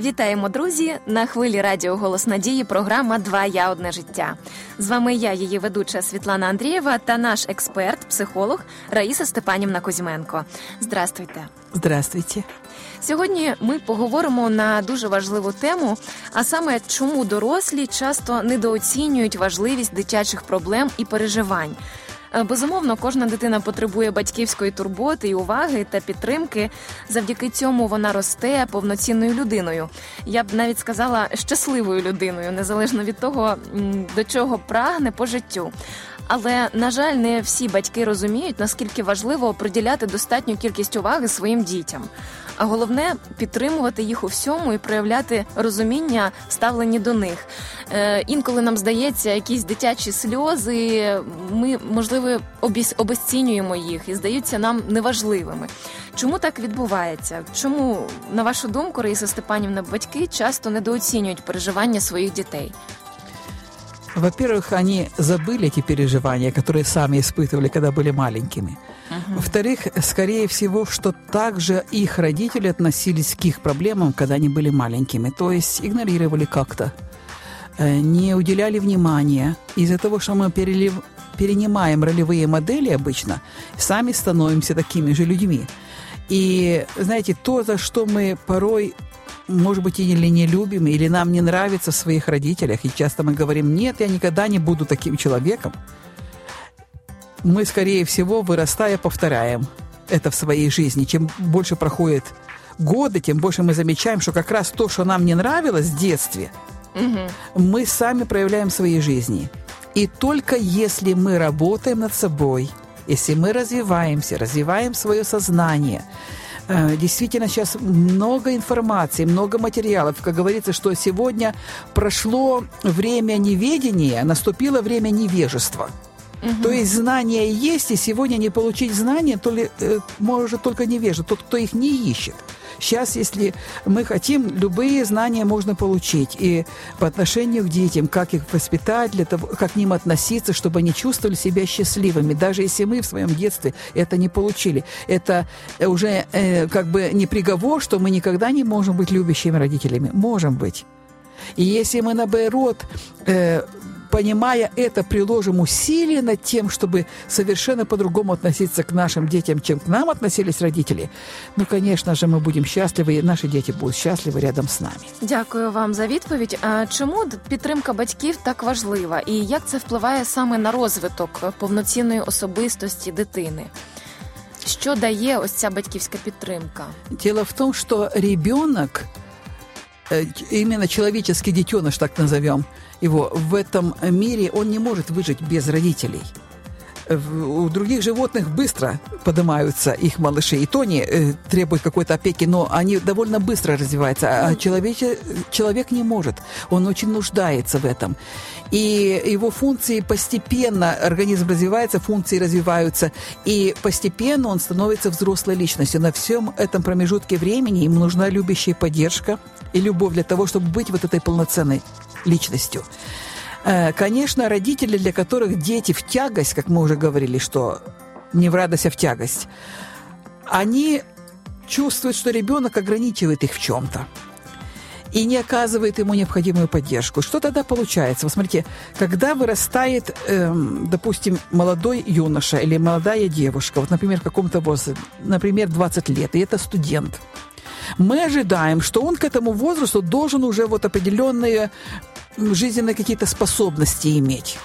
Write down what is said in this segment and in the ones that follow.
Вітаємо, друзі! На хвилі Радіо Голос Надії. Програма Два я одне життя. З вами я, її ведуча Світлана Андрієва та наш експерт, психолог Раїса Степанівна Кузьменко. Здравствуйте. Здравствуйте. Сьогодні ми поговоримо на дуже важливу тему, а саме чому дорослі часто недооцінюють важливість дитячих проблем і переживань. Е, безумовно, кожна дитина потребує батьківської турботи і уваги та підтримки. Завдяки цьому вона росте повноцінною людиною. Я б навіть сказала щасливою людиною, незалежно від того, до чого прагне по життю. Але на жаль, не всі батьки розуміють, наскільки важливо приділяти достатню кількість уваги своїм дітям. А головне підтримувати їх у всьому і проявляти розуміння, ставлені до них. Е, Інколи нам здається, якісь дитячі сльози. Ми можливо обесцінюємо їх і здаються нам неважливими. Чому так відбувається? Чому, на вашу думку, Раїса Степанівна, батьки часто недооцінюють переживання своїх дітей? Во-первых, они забыли эти переживания, которые сами испытывали, когда были маленькими. Uh-huh. Во-вторых, скорее всего, что также их родители относились к их проблемам, когда они были маленькими. То есть игнорировали как-то, э, не уделяли внимания. Из-за того, что мы перелив... перенимаем ролевые модели обычно, сами становимся такими же людьми. И, знаете, то, за что мы порой может быть, или не любим, или нам не нравится в своих родителях, и часто мы говорим, нет, я никогда не буду таким человеком, мы, скорее всего, вырастая, повторяем это в своей жизни. Чем больше проходит годы, тем больше мы замечаем, что как раз то, что нам не нравилось в детстве, угу. мы сами проявляем в своей жизни. И только если мы работаем над собой, если мы развиваемся, развиваем свое сознание – действительно сейчас много информации, много материалов. Как говорится, что сегодня прошло время неведения, наступило время невежества. Угу. То есть знания есть, и сегодня не получить знания то ли, э, может только невежа, тот, кто их не ищет. Сейчас, если мы хотим, любые знания можно получить. И по отношению к детям, как их воспитать, для того, как к ним относиться, чтобы они чувствовали себя счастливыми. Даже если мы в своем детстве это не получили. Это уже э, как бы не приговор, что мы никогда не можем быть любящими родителями. Можем быть. И если мы, наоборот, э, понимая это, приложим усилия над тем, чтобы совершенно по-другому относиться к нашим детям, чем к нам относились родители, ну, конечно же, мы будем счастливы, и наши дети будут счастливы рядом с нами. Дякую вам за відповідь. А чому підтримка батьків так важлива, і як це впливає саме на розвиток повноцінної особистості дитини? Що дає ось ця батьківська підтримка? Дело в том, что ребенок, именно человеческий детеныш, так назовем, его в этом мире, он не может выжить без родителей. У других животных быстро поднимаются их малыши, и то они э, требуют какой-то опеки, но они довольно быстро развиваются, а человек, человек не может, он очень нуждается в этом. И его функции постепенно, организм развивается, функции развиваются, и постепенно он становится взрослой личностью. На всем этом промежутке времени ему нужна любящая поддержка и любовь для того, чтобы быть вот этой полноценной личностью. Э, конечно, родители, для которых дети в тягость, как мы уже говорили, что не в радость, а в тягость, они чувствуют, что ребенок ограничивает их в чем-то и не оказывает ему необходимую поддержку. Что тогда получается? Вот смотрите, когда вырастает, эм, допустим, молодой юноша или молодая девушка, вот, например, в каком-то возрасте, например, 20 лет, и это студент, мы ожидаем, что он к этому возрасту должен уже вот определенные жизненные какие-то способности иметь.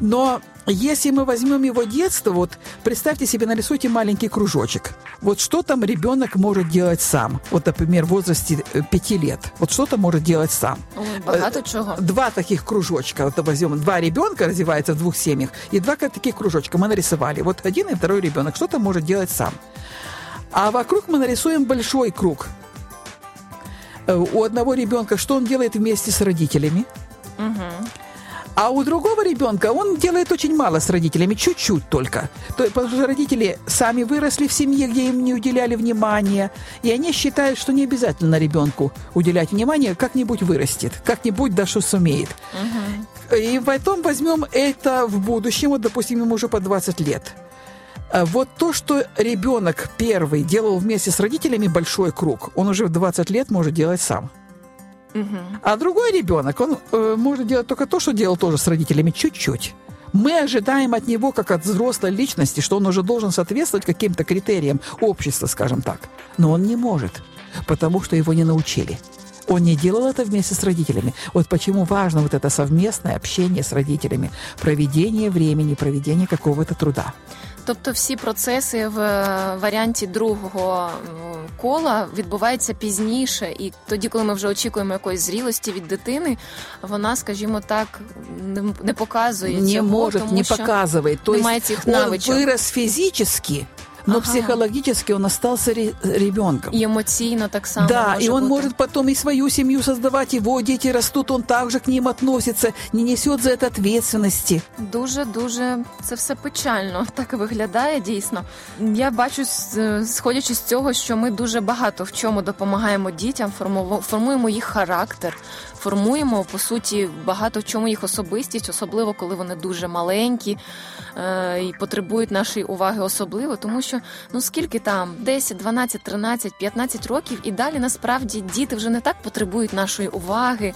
Но если мы возьмем его детство, вот представьте себе, нарисуйте маленький кружочек. Вот что там ребенок может делать сам? Вот, например, в возрасте э, пяти лет. Вот что-то может делать сам. Багато чего. Два таких кружочка. Вот возьмем. Два ребенка развиваются в двух семьях, и два таких кружочка мы нарисовали. Вот один и второй ребенок что-то может делать сам. А вокруг мы нарисуем большой круг. Э, у одного ребенка что он делает вместе с родителями? Угу. А у другого ребенка он делает очень мало с родителями, чуть-чуть только. То, потому что родители сами выросли в семье, где им не уделяли внимания, и они считают, что не обязательно ребенку уделять внимание, как-нибудь вырастет, как-нибудь да что сумеет. Угу. И потом возьмем это в будущем, вот, допустим, ему уже по 20 лет. А вот то, что ребенок первый делал вместе с родителями большой круг, он уже в 20 лет может делать сам. Угу. А другой ребенок, он э, может делать только то, что делал тоже с родителями, чуть-чуть. Мы ожидаем от него, как от взрослой личности, что он уже должен соответствовать каким-то критериям общества, скажем так. Но он не может, потому что его не научили. Он не делал это вместе с родителями. Вот почему важно вот это совместное общение с родителями, проведение времени, проведение какого-то труда. Тобто всі процеси в е, варіанті другого кола відбуваються пізніше, і тоді, коли ми вже очікуємо якоїсь зрілості від дитини, вона, скажімо так, не показує не цього, може, тому не що показує. немає цих навичок. Он вирос фізично, но ага. психологически он остался ре- ребенком. И эмоционально так само. Да, и он быть. может потом и свою семью создавать, его дети растут, он также к ним относится, не несет за это ответственности. Дуже дуже це все печально. Так виглядає дійсно. Я бачу, сходячи з цього, що ми дуже багато в чому допомагаємо дітям, формуємо їх характер, формуємо по суті багато в чому їх особистість, особливо коли вони дуже маленькі е, і потребують нашої уваги, особливо, тому що Ну скільки там 10, 12, 13, 15 років, і далі насправді діти вже не так потребують нашої уваги.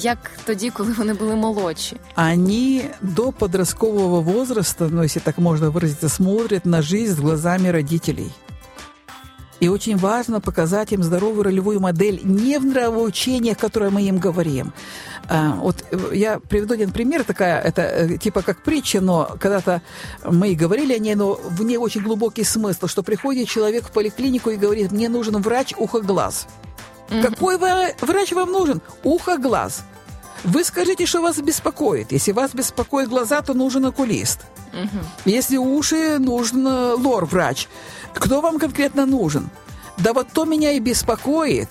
Як тоді, коли вони були молодші, Они до подросткового возраста, ну, если так можно выразиться, смотрят на жизнь глазами родителей. И очень важно показать им здоровую ролевую модель не в нравоучениях, которые мы им говорим. А, вот я приведу один пример, такая, это э, типа как притча, но когда-то мы говорили о ней, но в ней очень глубокий смысл, что приходит человек в поликлинику и говорит, мне нужен врач ухо-глаз. Какой врач вам нужен? Ухо-глаз. Вы скажите, что вас беспокоит. Если вас беспокоит глаза, то нужен окулист. Угу. Если уши, нужен э, лор-врач. Кто вам конкретно нужен? Да вот то меня и беспокоит,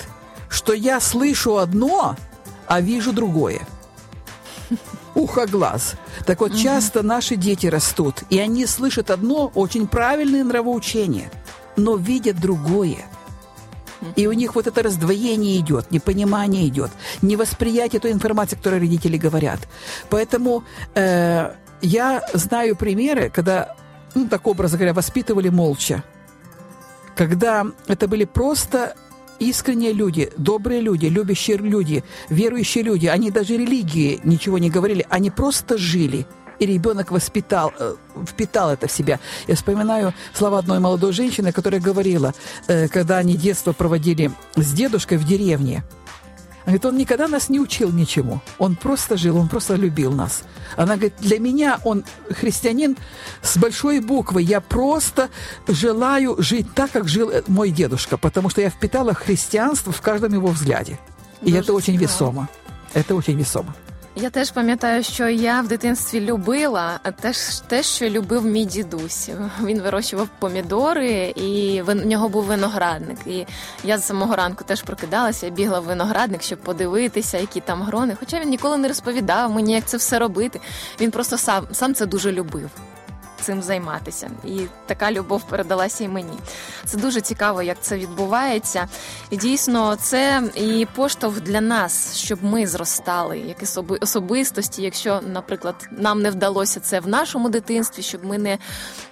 что я слышу одно, а вижу другое. Ухо-глаз. Так вот, угу. часто наши дети растут, и они слышат одно очень правильное нравоучение, но видят другое. И у них вот это раздвоение идет, непонимание идет, невосприятие той информации, которую родители говорят. Поэтому э, я знаю примеры, когда, ну, так образно говоря, воспитывали молча. Когда это были просто искренние люди, добрые люди, любящие люди, верующие люди. Они даже религии ничего не говорили, они просто жили – и ребенок воспитал, э, впитал это в себя. Я вспоминаю слова одной молодой женщины, которая говорила, э, когда они детство проводили с дедушкой в деревне, Говорит, он никогда нас не учил ничему. Он просто жил, он просто любил нас. Она говорит, для меня он христианин с большой буквы. Я просто желаю жить так, как жил э, мой дедушка, потому что я впитала христианство в каждом его взгляде. И Даже это очень весомо. Это очень весомо. Я теж пам'ятаю, що я в дитинстві любила теж те, що любив мій дідусь. Він вирощував помідори, і в нього був виноградник. І я з самого ранку теж прокидалася, бігла в виноградник, щоб подивитися, які там грони. Хоча він ніколи не розповідав мені, як це все робити. Він просто сам сам це дуже любив цим займатися. І така любов передалася і мені. Це дуже цікаво, як це відбувається. І дійсно, це і поштовх для нас, щоб ми зростали, як особистості. Якщо, наприклад, нам не вдалося це в нашому дитинстві, щоб ми не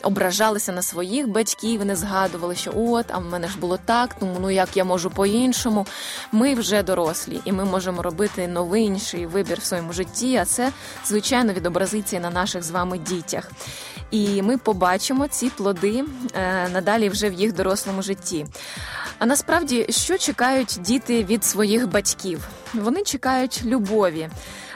ображалися на своїх батьків, не згадували, що от, а в мене ж було так, тому ну як я можу по-іншому. Ми вже дорослі, і ми можемо робити новий інший вибір в своєму житті. А це звичайно відобразиться і на наших з вами дітях і ми побачимо ці плоди е, надалі вже в їх дорослому житті. А насправді, що чекають діти від своїх батьків? Вони чекають любові,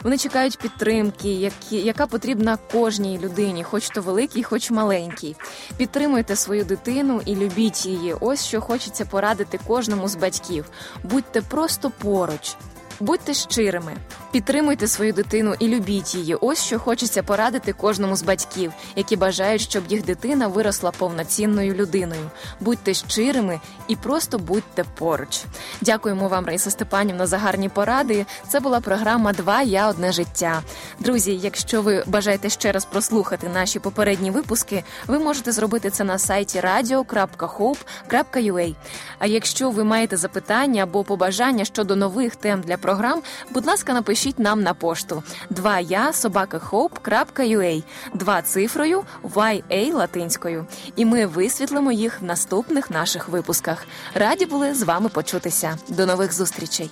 вони чекають підтримки, які, яка потрібна кожній людині, хоч то великий, хоч маленький. Підтримуйте свою дитину і любіть її. Ось що хочеться порадити кожному з батьків. Будьте просто поруч. Будьте щирими, підтримуйте свою дитину і любіть її. Ось що хочеться порадити кожному з батьків, які бажають, щоб їх дитина виросла повноцінною людиною. Будьте щирими і просто будьте поруч. Дякуємо вам, Раїса Степанівна, за гарні поради. Це була програма Два я одне життя. Друзі, якщо ви бажаєте ще раз прослухати наші попередні випуски, ви можете зробити це на сайті radio.hope.ua. А якщо ви маєте запитання або побажання щодо нових тем для програм, будь ласка, напишіть напишіть нам на пошту 2 я собакахоп.ua два цифрою YA латинською. І ми висвітлимо їх в наступних наших випусках. Раді були з вами почутися. До нових зустрічей.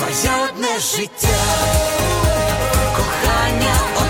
Твоє одне життя, кохання одне